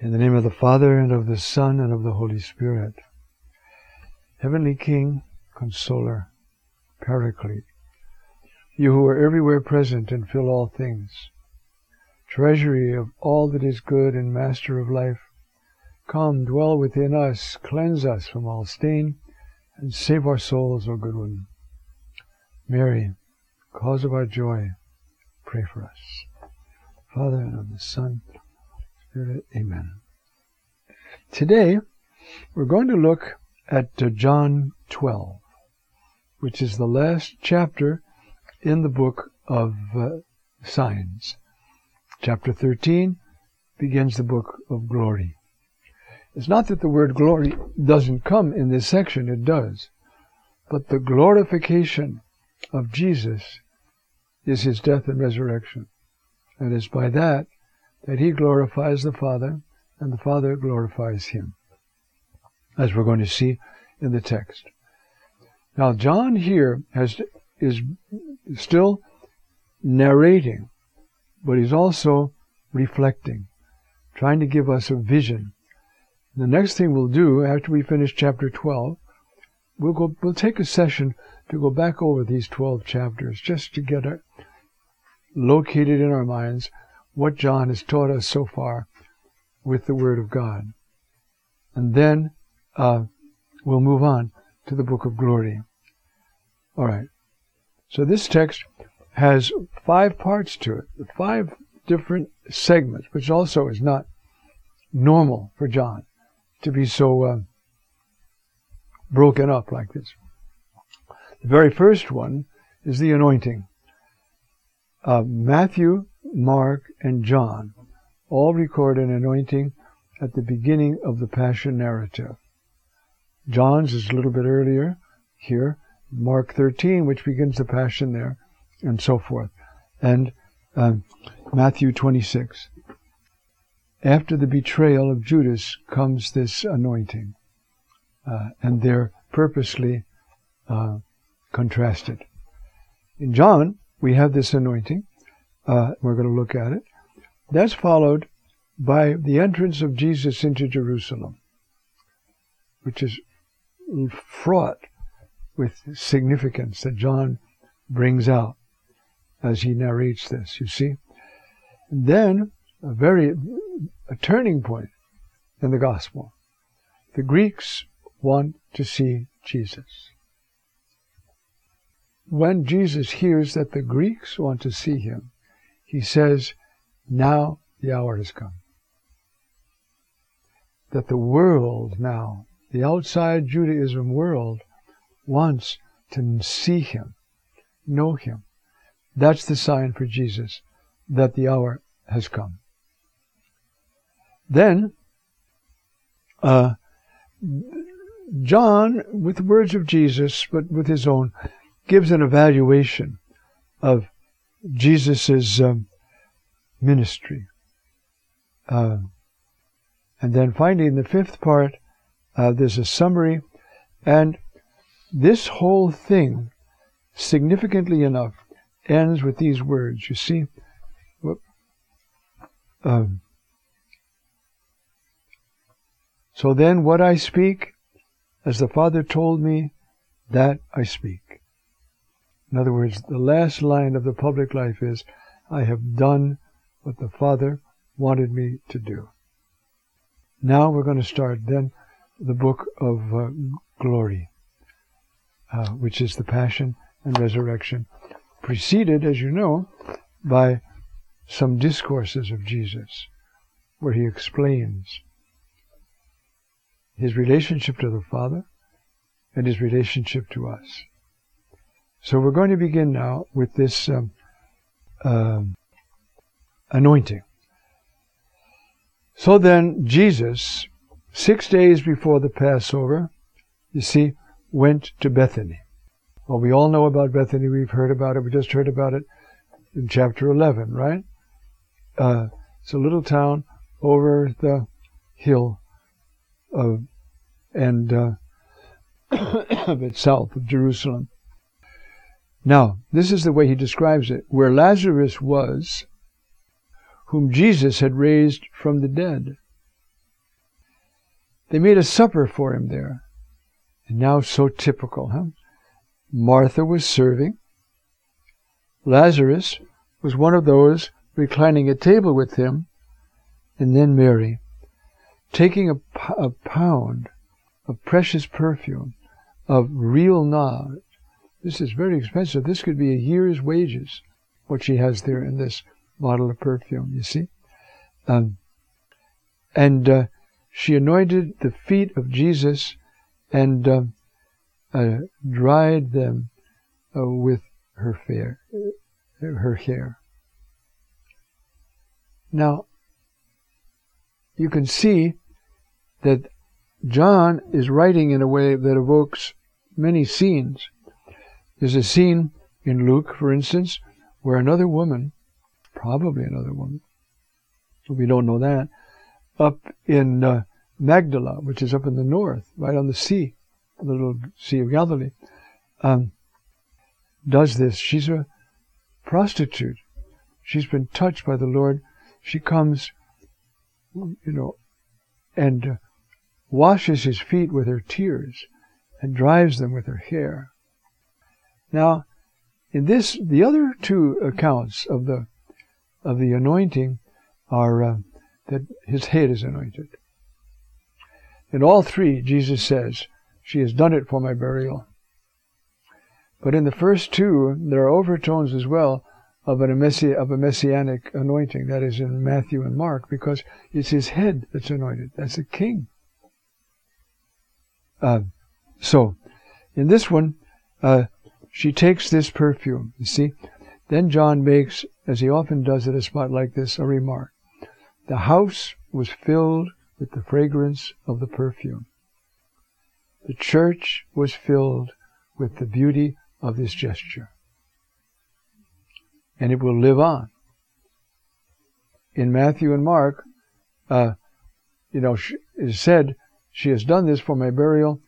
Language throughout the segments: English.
In the name of the Father, and of the Son, and of the Holy Spirit. Heavenly King, Consoler, Paraclete, you who are everywhere present and fill all things, treasury of all that is good and master of life, come, dwell within us, cleanse us from all stain, and save our souls, O good one. Mary, cause of our joy, pray for us. Father, and of the Son. Amen. Today, we're going to look at John 12, which is the last chapter in the book of uh, signs. Chapter 13 begins the book of glory. It's not that the word glory doesn't come in this section, it does. But the glorification of Jesus is his death and resurrection. And it's by that that he glorifies the Father and the Father glorifies him, as we're going to see in the text. Now, John here has is still narrating, but he's also reflecting, trying to give us a vision. The next thing we'll do after we finish chapter 12, we'll go we'll take a session to go back over these 12 chapters just to get it located in our minds what John has taught us so far with the Word of God. And then uh, we'll move on to the book of glory. All right. So this text has five parts to it, five different segments, which also is not normal for John to be so uh, broken up like this. The very first one is the anointing. Uh, Matthew Mark, and John all record an anointing at the beginning of the Passion narrative. John's is a little bit earlier here, Mark 13, which begins the Passion there, and so forth, and um, Matthew 26. After the betrayal of Judas comes this anointing, uh, and they're purposely uh, contrasted. In John, we have this anointing, uh, we're going to look at it. That's followed by the entrance of Jesus into Jerusalem, which is fraught with significance that John brings out as he narrates this, you see. And then a very a turning point in the gospel. The Greeks want to see Jesus. When Jesus hears that the Greeks want to see him, he says, Now the hour has come. That the world now, the outside Judaism world, wants to see him, know him. That's the sign for Jesus that the hour has come. Then, uh, John, with the words of Jesus, but with his own, gives an evaluation of Jesus's um, ministry. Uh, and then finally, in the fifth part, uh, there's a summary, and this whole thing, significantly enough, ends with these words. You see, um, so then, what I speak, as the Father told me, that I speak. In other words, the last line of the public life is, I have done what the Father wanted me to do. Now we're going to start then the book of uh, glory, uh, which is the passion and resurrection, preceded, as you know, by some discourses of Jesus, where he explains his relationship to the Father and his relationship to us. So we're going to begin now with this um, uh, anointing. So then, Jesus, six days before the Passover, you see, went to Bethany. Well, we all know about Bethany. We've heard about it. We just heard about it in chapter 11, right? Uh, it's a little town over the hill of, and uh, a bit south of Jerusalem. Now, this is the way he describes it where Lazarus was, whom Jesus had raised from the dead. they made a supper for him there. And now so typical, huh? Martha was serving. Lazarus was one of those reclining at table with him. And then Mary, taking a, a pound of precious perfume, of real nard. This is very expensive. This could be a year's wages, what she has there in this bottle of perfume, you see? Um, and uh, she anointed the feet of Jesus and uh, uh, dried them uh, with her hair. Her hair. Now, you can see that John is writing in a way that evokes many scenes. There's a scene in Luke, for instance, where another woman, probably another woman, we don't know that, up in uh, Magdala, which is up in the north, right on the sea, the little Sea of Galilee, um, does this. She's a prostitute. She's been touched by the Lord. She comes, you know, and uh, washes his feet with her tears and dries them with her hair. Now, in this, the other two accounts of the of the anointing are uh, that his head is anointed. In all three, Jesus says, "She has done it for my burial." But in the first two, there are overtones as well of, an, of a messianic anointing. That is in Matthew and Mark, because it's his head that's anointed. That's the king. Uh, so, in this one, uh, she takes this perfume, you see. Then John makes, as he often does at a spot like this, a remark. The house was filled with the fragrance of the perfume. The church was filled with the beauty of this gesture. And it will live on. In Matthew and Mark, uh, you know, it is said she has done this for my burial,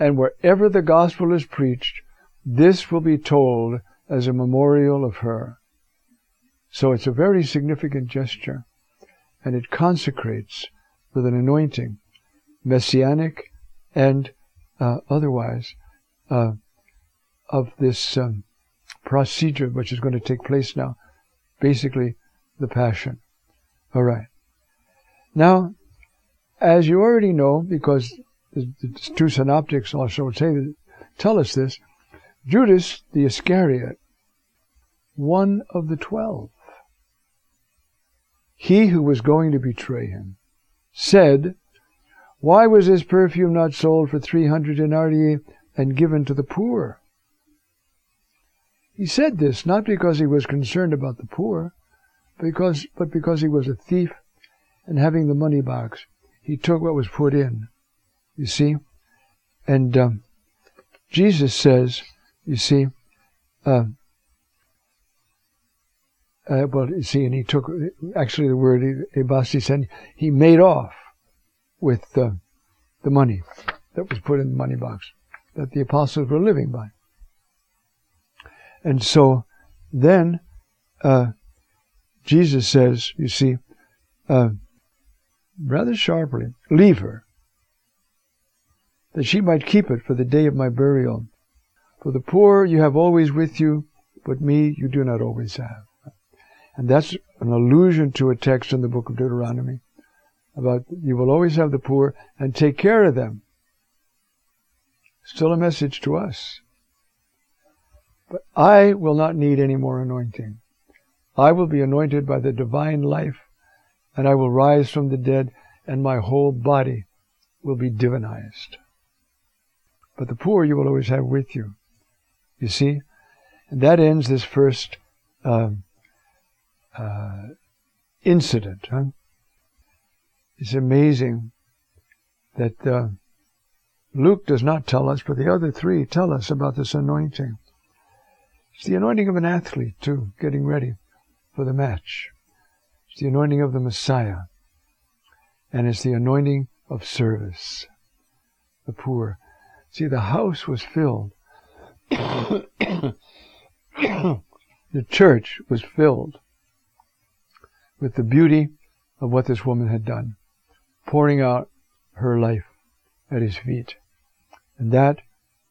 and wherever the gospel is preached, this will be told as a memorial of her. So it's a very significant gesture, and it consecrates with an anointing, messianic and uh, otherwise, uh, of this um, procedure which is going to take place now, basically the Passion. All right. Now, as you already know, because the, two synoptics also tell us this, Judas the Iscariot, one of the twelve, he who was going to betray him, said, Why was his perfume not sold for three hundred denarii and given to the poor? He said this not because he was concerned about the poor, because, but because he was a thief and having the money box he took what was put in. You see? And um, Jesus says, you see, uh, uh, well, you see, and he took, actually the word ebastazen, he made off with uh, the money that was put in the money box that the apostles were living by. And so then uh, Jesus says, you see, uh, rather sharply, Leave her, that she might keep it for the day of my burial. For the poor you have always with you, but me you do not always have. And that's an allusion to a text in the book of Deuteronomy about you will always have the poor and take care of them. Still a message to us. But I will not need any more anointing. I will be anointed by the divine life and I will rise from the dead, and my whole body will be divinized. But the poor you will always have with you. You see? And that ends this first uh, uh, incident. Huh? It's amazing that uh, Luke does not tell us, but the other three tell us about this anointing. It's the anointing of an athlete, too, getting ready for the match. It's the anointing of the Messiah. And it's the anointing of service. The poor. See, the house was filled. the church was filled with the beauty of what this woman had done, pouring out her life at his feet. And that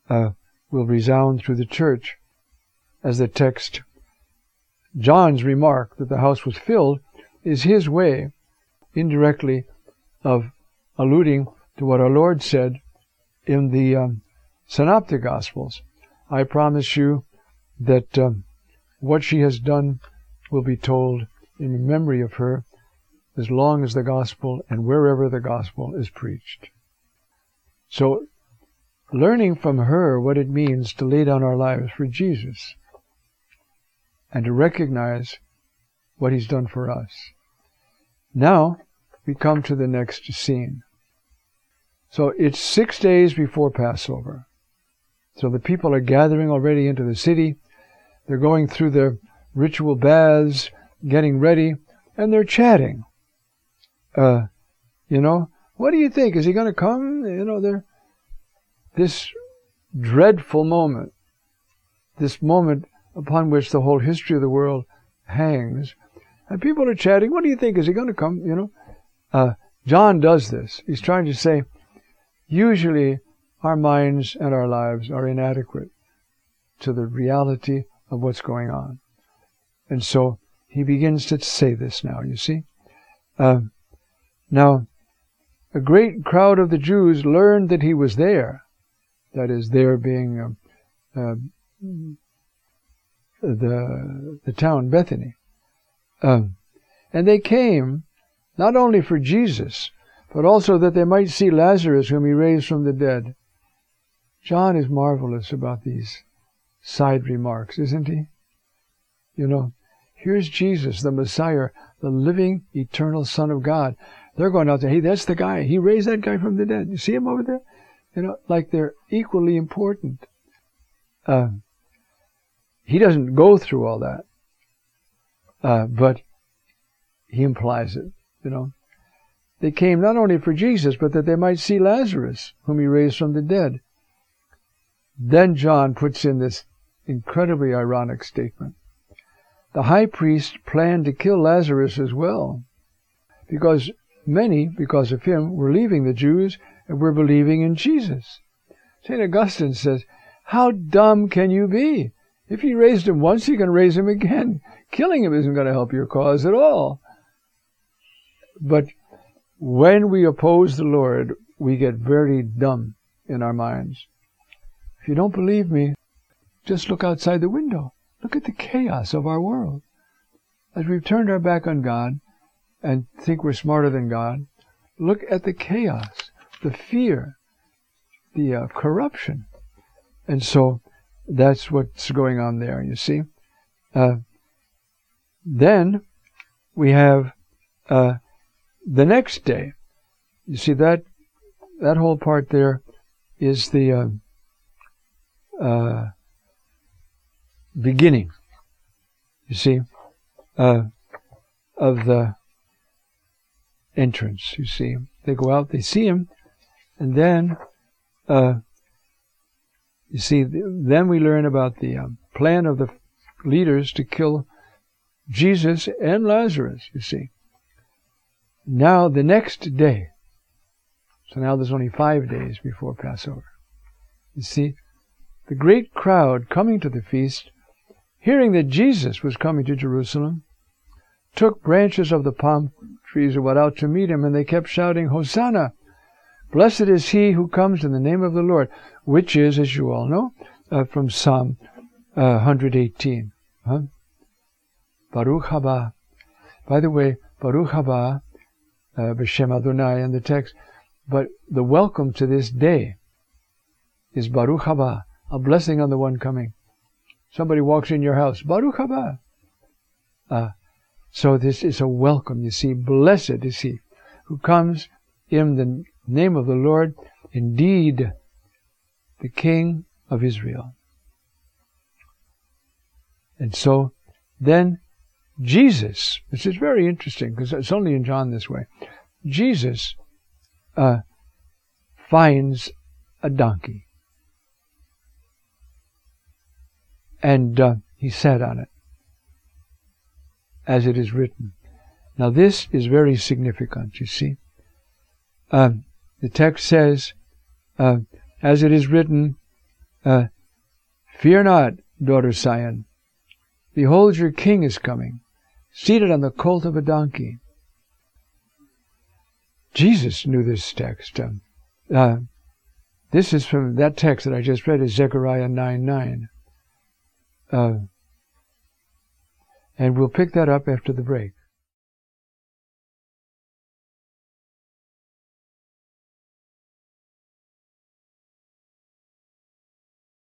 uh, will resound through the church as the text. John's remark that the house was filled is his way, indirectly, of alluding to what our Lord said in the um, Synoptic Gospels. I promise you that um, what she has done will be told in memory of her as long as the gospel and wherever the gospel is preached. So, learning from her what it means to lay down our lives for Jesus and to recognize what he's done for us. Now, we come to the next scene. So it's six days before Passover. So the people are gathering already into the city. They're going through their ritual baths, getting ready, and they're chatting. Uh, you know, what do you think? Is he going to come? You know, they're this dreadful moment, this moment upon which the whole history of the world hangs, and people are chatting. What do you think? Is he going to come? You know, uh, John does this. He's trying to say, usually our minds and our lives are inadequate to the reality of what's going on. And so he begins to say this now, you see. Uh, now, a great crowd of the Jews learned that he was there. That is, there being uh, uh, the, the town Bethany. Um, and they came not only for Jesus, but also that they might see Lazarus, whom he raised from the dead. John is marvelous about these side remarks, isn't he? You know, here's Jesus, the Messiah, the living, eternal Son of God. They're going out there, hey, that's the guy. He raised that guy from the dead. You see him over there? You know, like they're equally important. Uh, he doesn't go through all that, uh, but he implies it, you know. They came not only for Jesus, but that they might see Lazarus, whom he raised from the dead. Then John puts in this incredibly ironic statement. The high priest planned to kill Lazarus as well, because many, because of him, were leaving the Jews and were believing in Jesus. St. Augustine says, How dumb can you be? If he raised him once, he can raise him again. Killing him isn't going to help your cause at all. But when we oppose the Lord, we get very dumb in our minds. If you don't believe me, just look outside the window. Look at the chaos of our world. As we've turned our back on God and think we're smarter than God, look at the chaos, the fear, the uh, corruption. And so that's what's going on there, you see. Uh, then we have uh, the next day. You see that that whole part there is the uh, beginning. You see, uh, of the entrance. You see, they go out, they see him, and then uh, you see, then we learn about the um, plan of the leaders to kill Jesus and Lazarus. You see. Now, the next day, so now there's only five days before Passover. You see, the great crowd coming to the feast, hearing that Jesus was coming to Jerusalem, took branches of the palm trees and went out to meet him, and they kept shouting, Hosanna! Blessed is he who comes in the name of the Lord, which is, as you all know, uh, from Psalm uh, 118. Huh? Baruch haba. By the way, Baruch haba uh, B'Shem Adonai in the text. But the welcome to this day is Baruch haba, a blessing on the one coming. Somebody walks in your house, Baruch haba. Uh, so this is a welcome. You see, blessed is he who comes in the name of the Lord, indeed, the King of Israel. And so then Jesus, this is very interesting because it's only in John this way. Jesus uh, finds a donkey and uh, he sat on it, as it is written. Now, this is very significant, you see. Um, the text says Uh, as it is written, uh, Fear not, daughter Zion. Behold, your king is coming, seated on the colt of a donkey. Jesus knew this text. Uh, this is from that text that I just read is Zechariah 9 9. Uh, and we'll pick that up after the break.